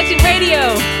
Radio.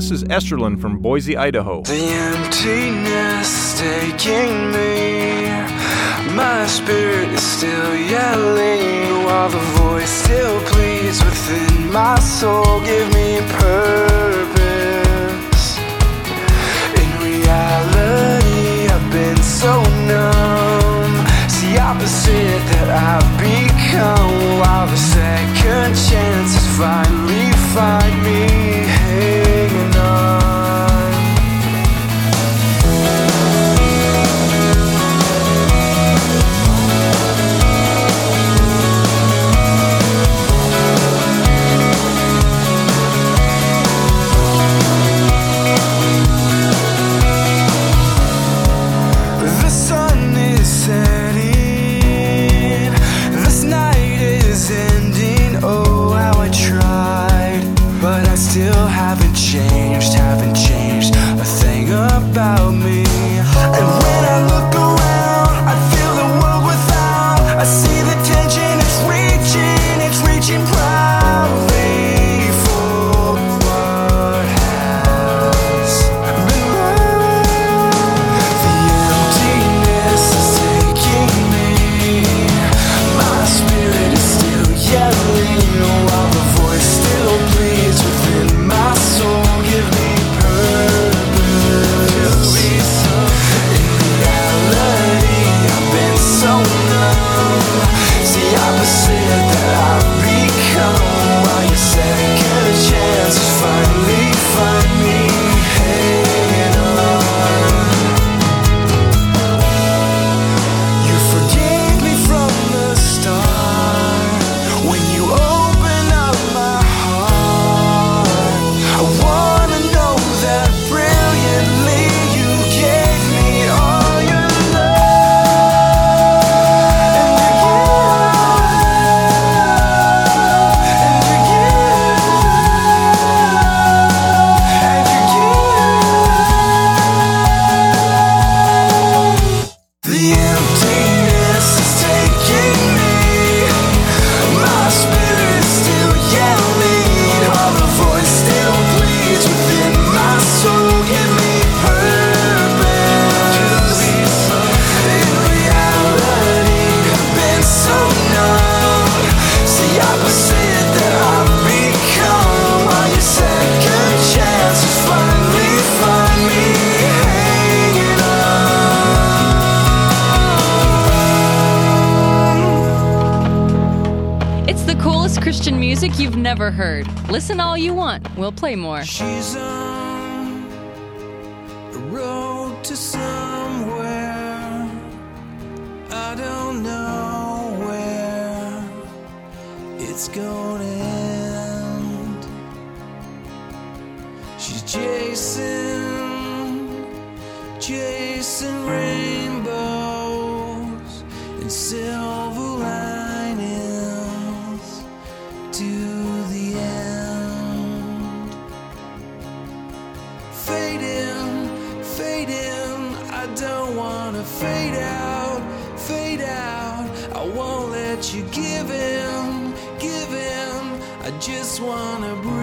This is Esterlin from Boise, Idaho. The emptiness taking me. My spirit is still yelling while the voice still pleads within my soul. Give me purpose. In reality, I've been so numb. It's the opposite that I've become. While the second finally find me. play more. She's on a road to somewhere. I don't know where it's gonna end. She's Jason, Jason Rain. wanna breathe.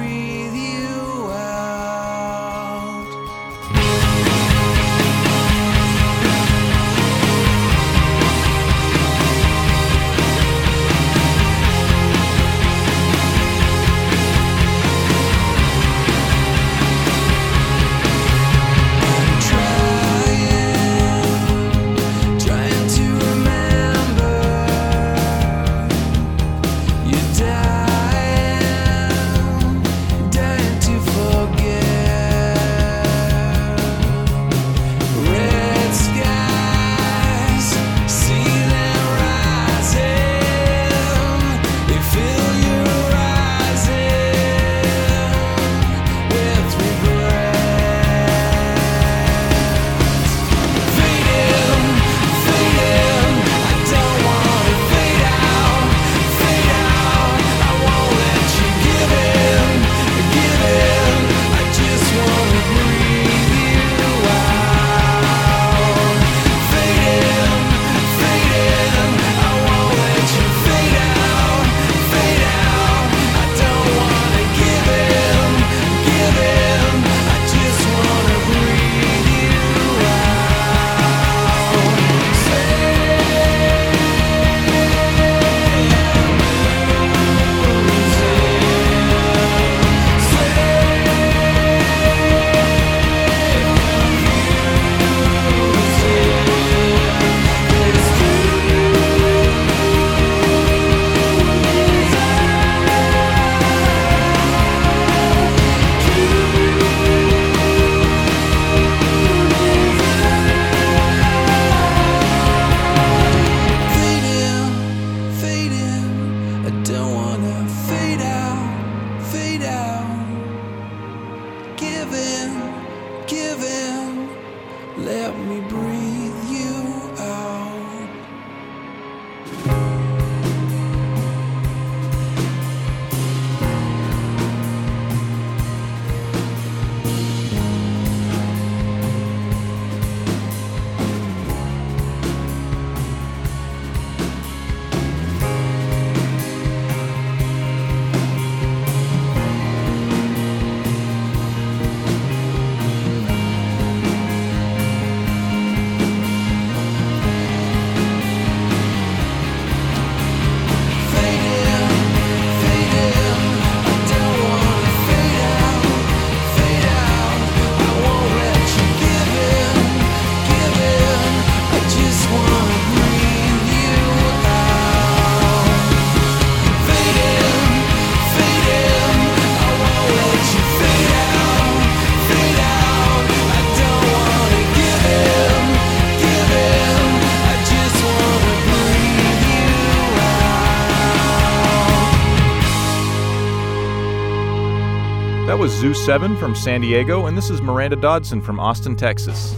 That was Zoo 7 from San Diego, and this is Miranda Dodson from Austin, Texas.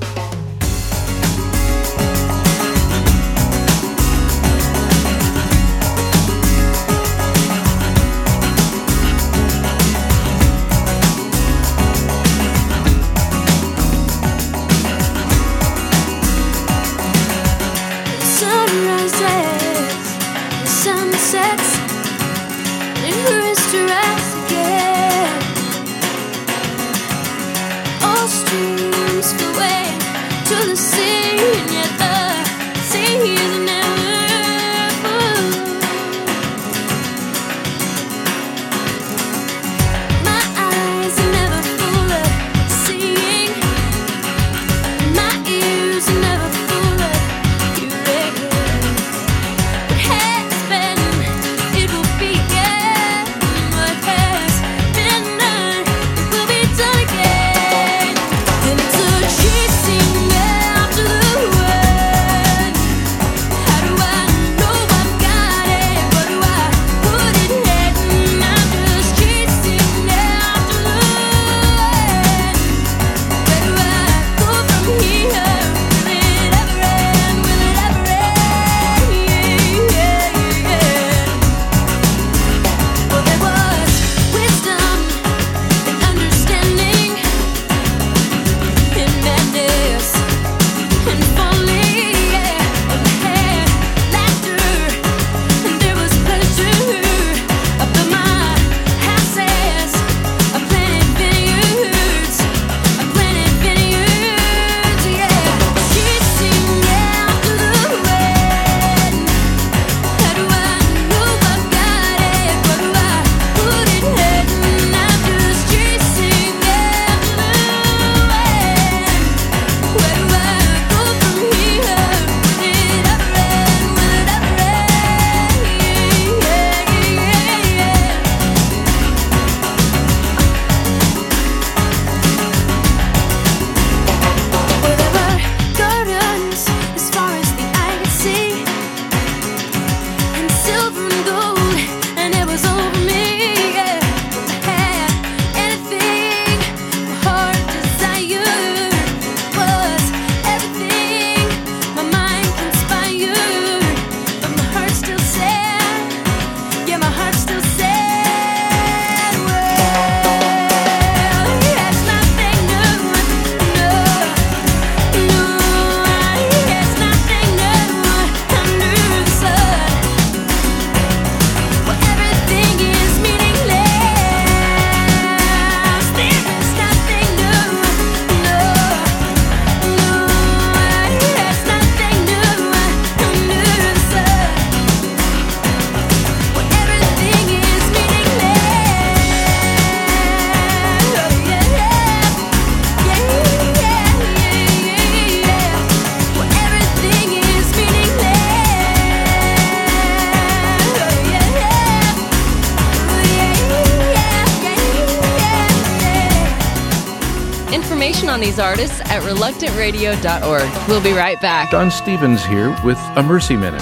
At reluctantradio.org. We'll be right back. Don Stephens here with a Mercy Minute.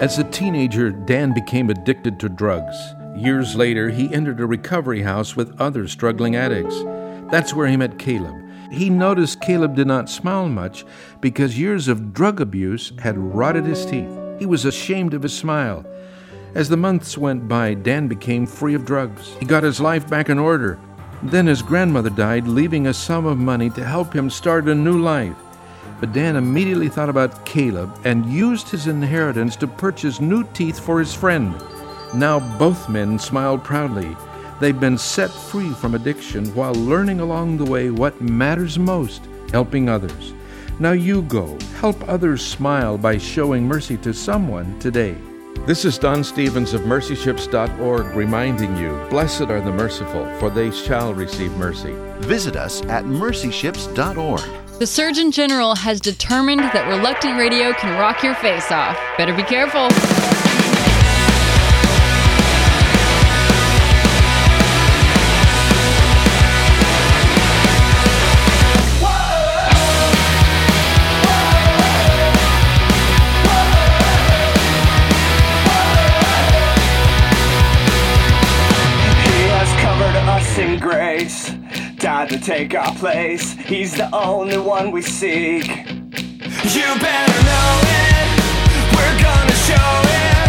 As a teenager, Dan became addicted to drugs. Years later, he entered a recovery house with other struggling addicts. That's where he met Caleb. He noticed Caleb did not smile much because years of drug abuse had rotted his teeth. He was ashamed of his smile. As the months went by, Dan became free of drugs. He got his life back in order. Then his grandmother died, leaving a sum of money to help him start a new life. But Dan immediately thought about Caleb and used his inheritance to purchase new teeth for his friend. Now both men smiled proudly. They've been set free from addiction while learning along the way what matters most helping others. Now you go, help others smile by showing mercy to someone today. This is Don Stephens of mercyships.org reminding you Blessed are the merciful, for they shall receive mercy. Visit us at mercyships.org. The Surgeon General has determined that Reluctant Radio can rock your face off. Better be careful. Grace, died to take our place. He's the only one we seek. You better know it. We're gonna show it.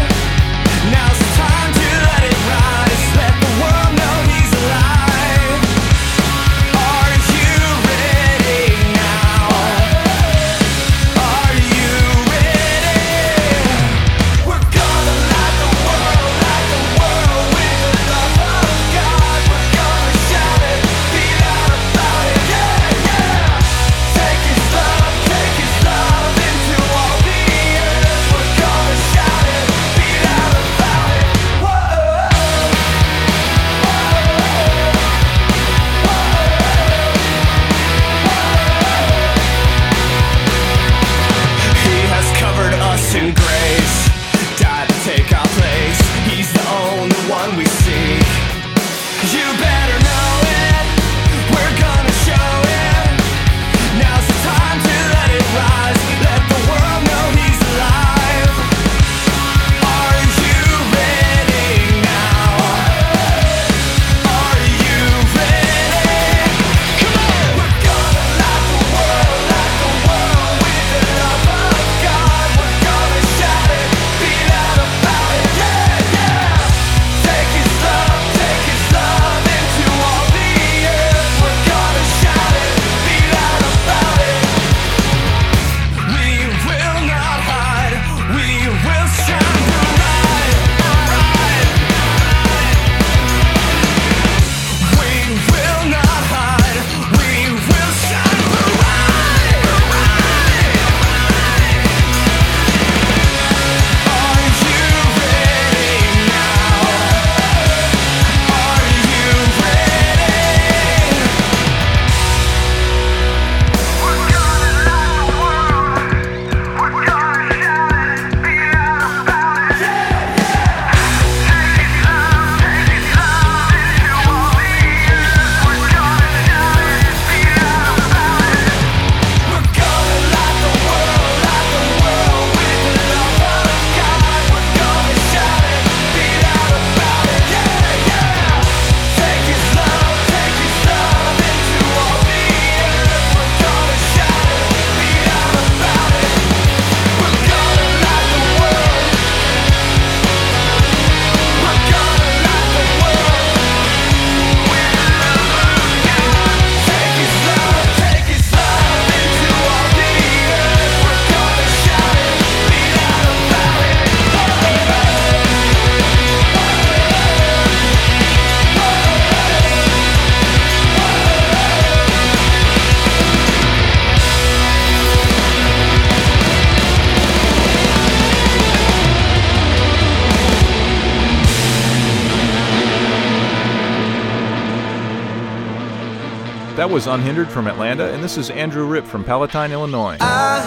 was Unhindered from Atlanta, and this is Andrew Rip from Palatine, Illinois. I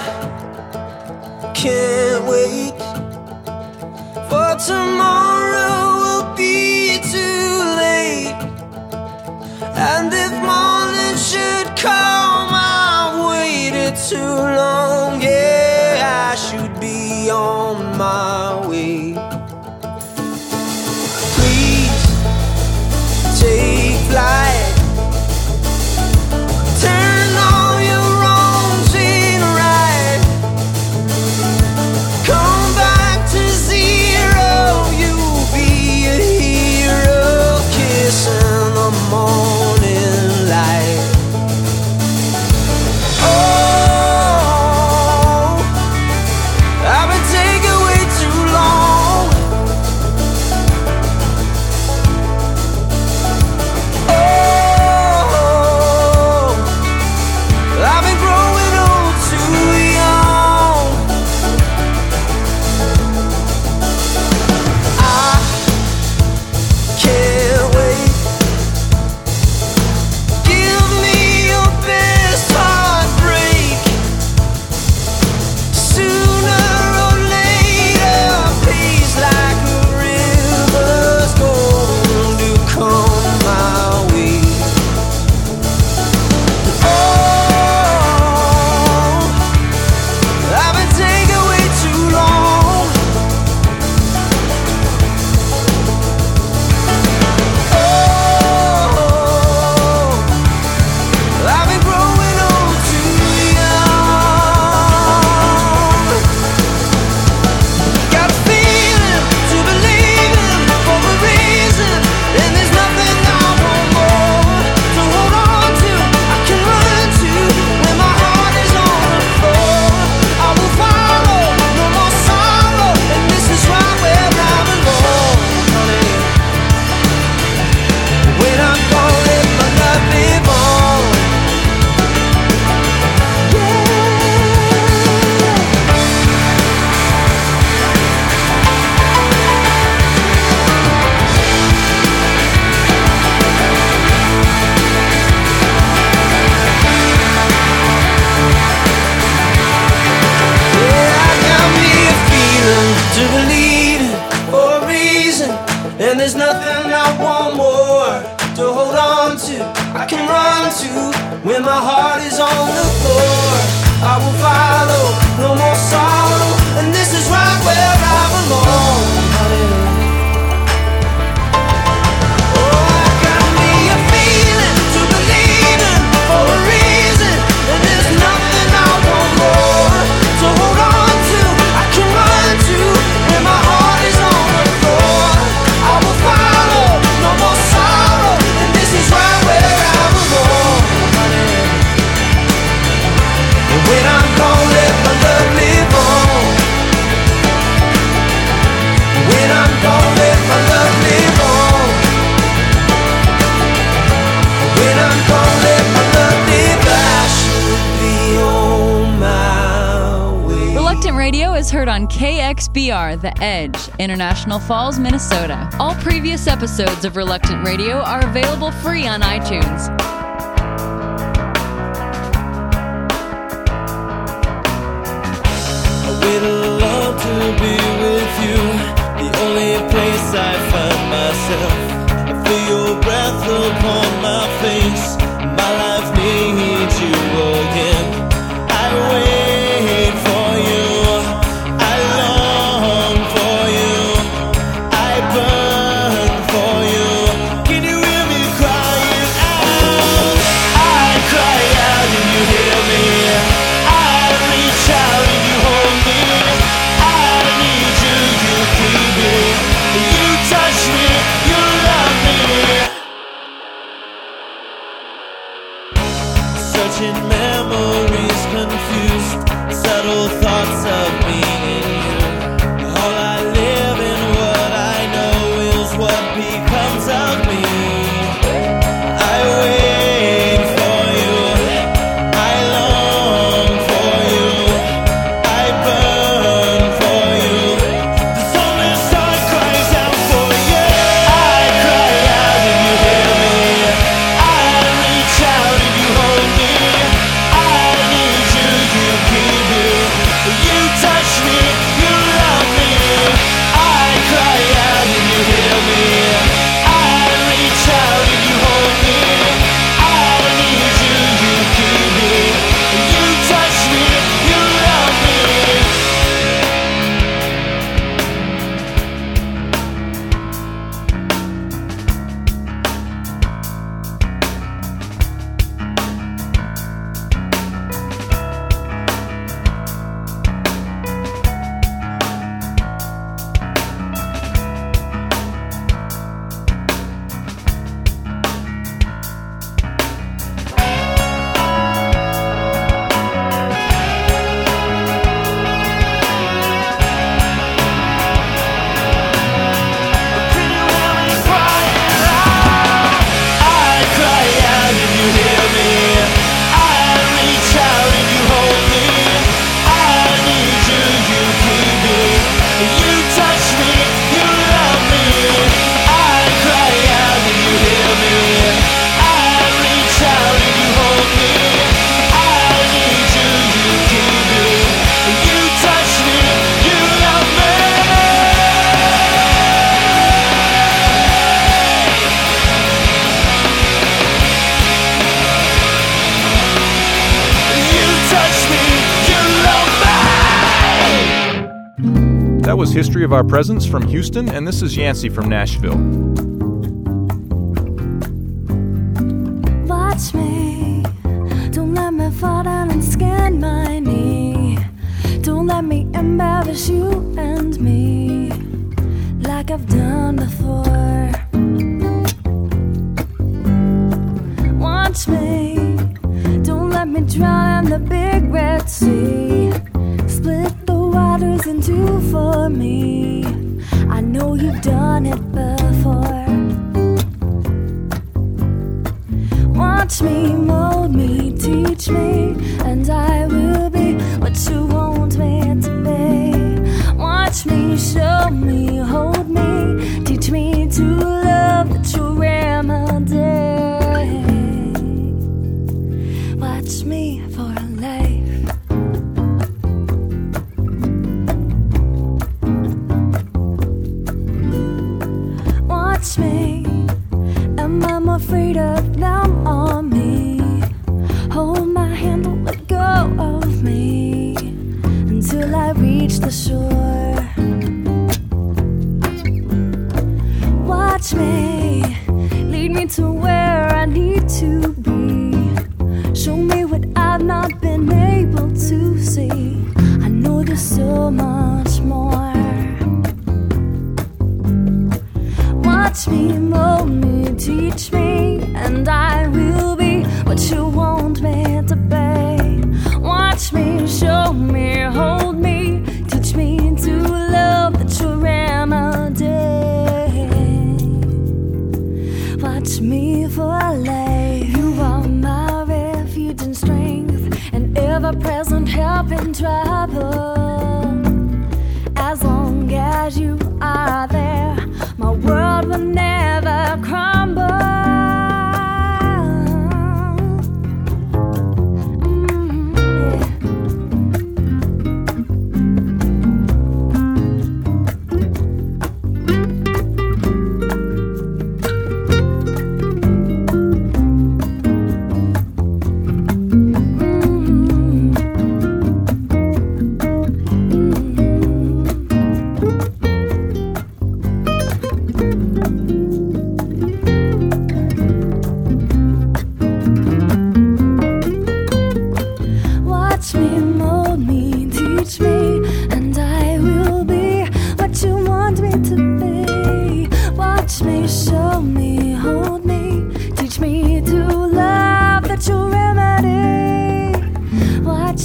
can't wait for tomorrow will be too late, and if morning should come, I waited too long. Yeah, I should be on my Br The Edge, International Falls, Minnesota. All previous episodes of Reluctant Radio are available free on iTunes. History of Our Presence from Houston, and this is Yancey from Nashville. Watch me. Don't let me fall down and scan my knee. Don't let me embarrass you and me like I've done before. Watch me. Don't let me drown in the big red sea. Me. I know you've done it before. Watch me, mold me, teach me, and I will be what you want me to be. Watch me, show me, hold me, present help in trouble. As long as you are there, my world will never crumble.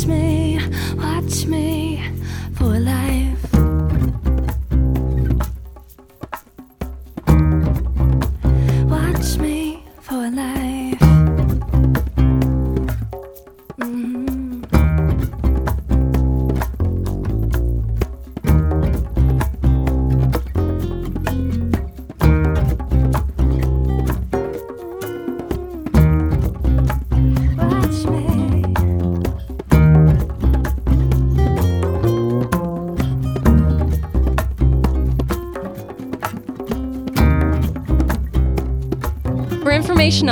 Me, watch me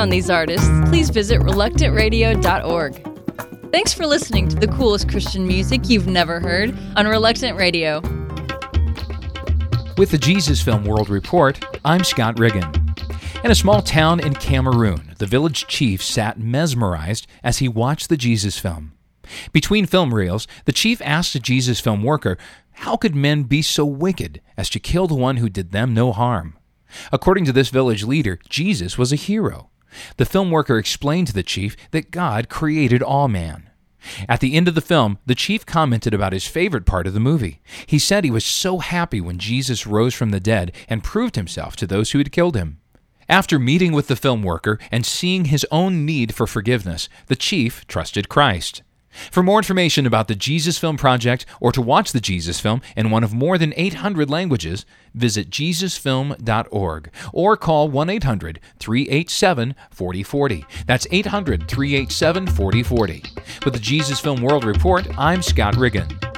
on these artists, please visit reluctantradio.org. Thanks for listening to the coolest Christian music you've never heard on Reluctant Radio. With the Jesus Film World Report, I'm Scott Riggin. In a small town in Cameroon, the village chief sat mesmerized as he watched the Jesus film. Between film reels, the chief asked a Jesus film worker, How could men be so wicked as to kill the one who did them no harm? According to this village leader, Jesus was a hero. The film worker explained to the chief that God created all man. At the end of the film, the chief commented about his favorite part of the movie. He said he was so happy when Jesus rose from the dead and proved himself to those who had killed him. After meeting with the film worker and seeing his own need for forgiveness, the chief trusted Christ. For more information about the Jesus Film Project or to watch the Jesus Film in one of more than 800 languages, visit JesusFilm.org or call 1 800 387 4040. That's 800 387 4040. With the Jesus Film World Report, I'm Scott Riggin.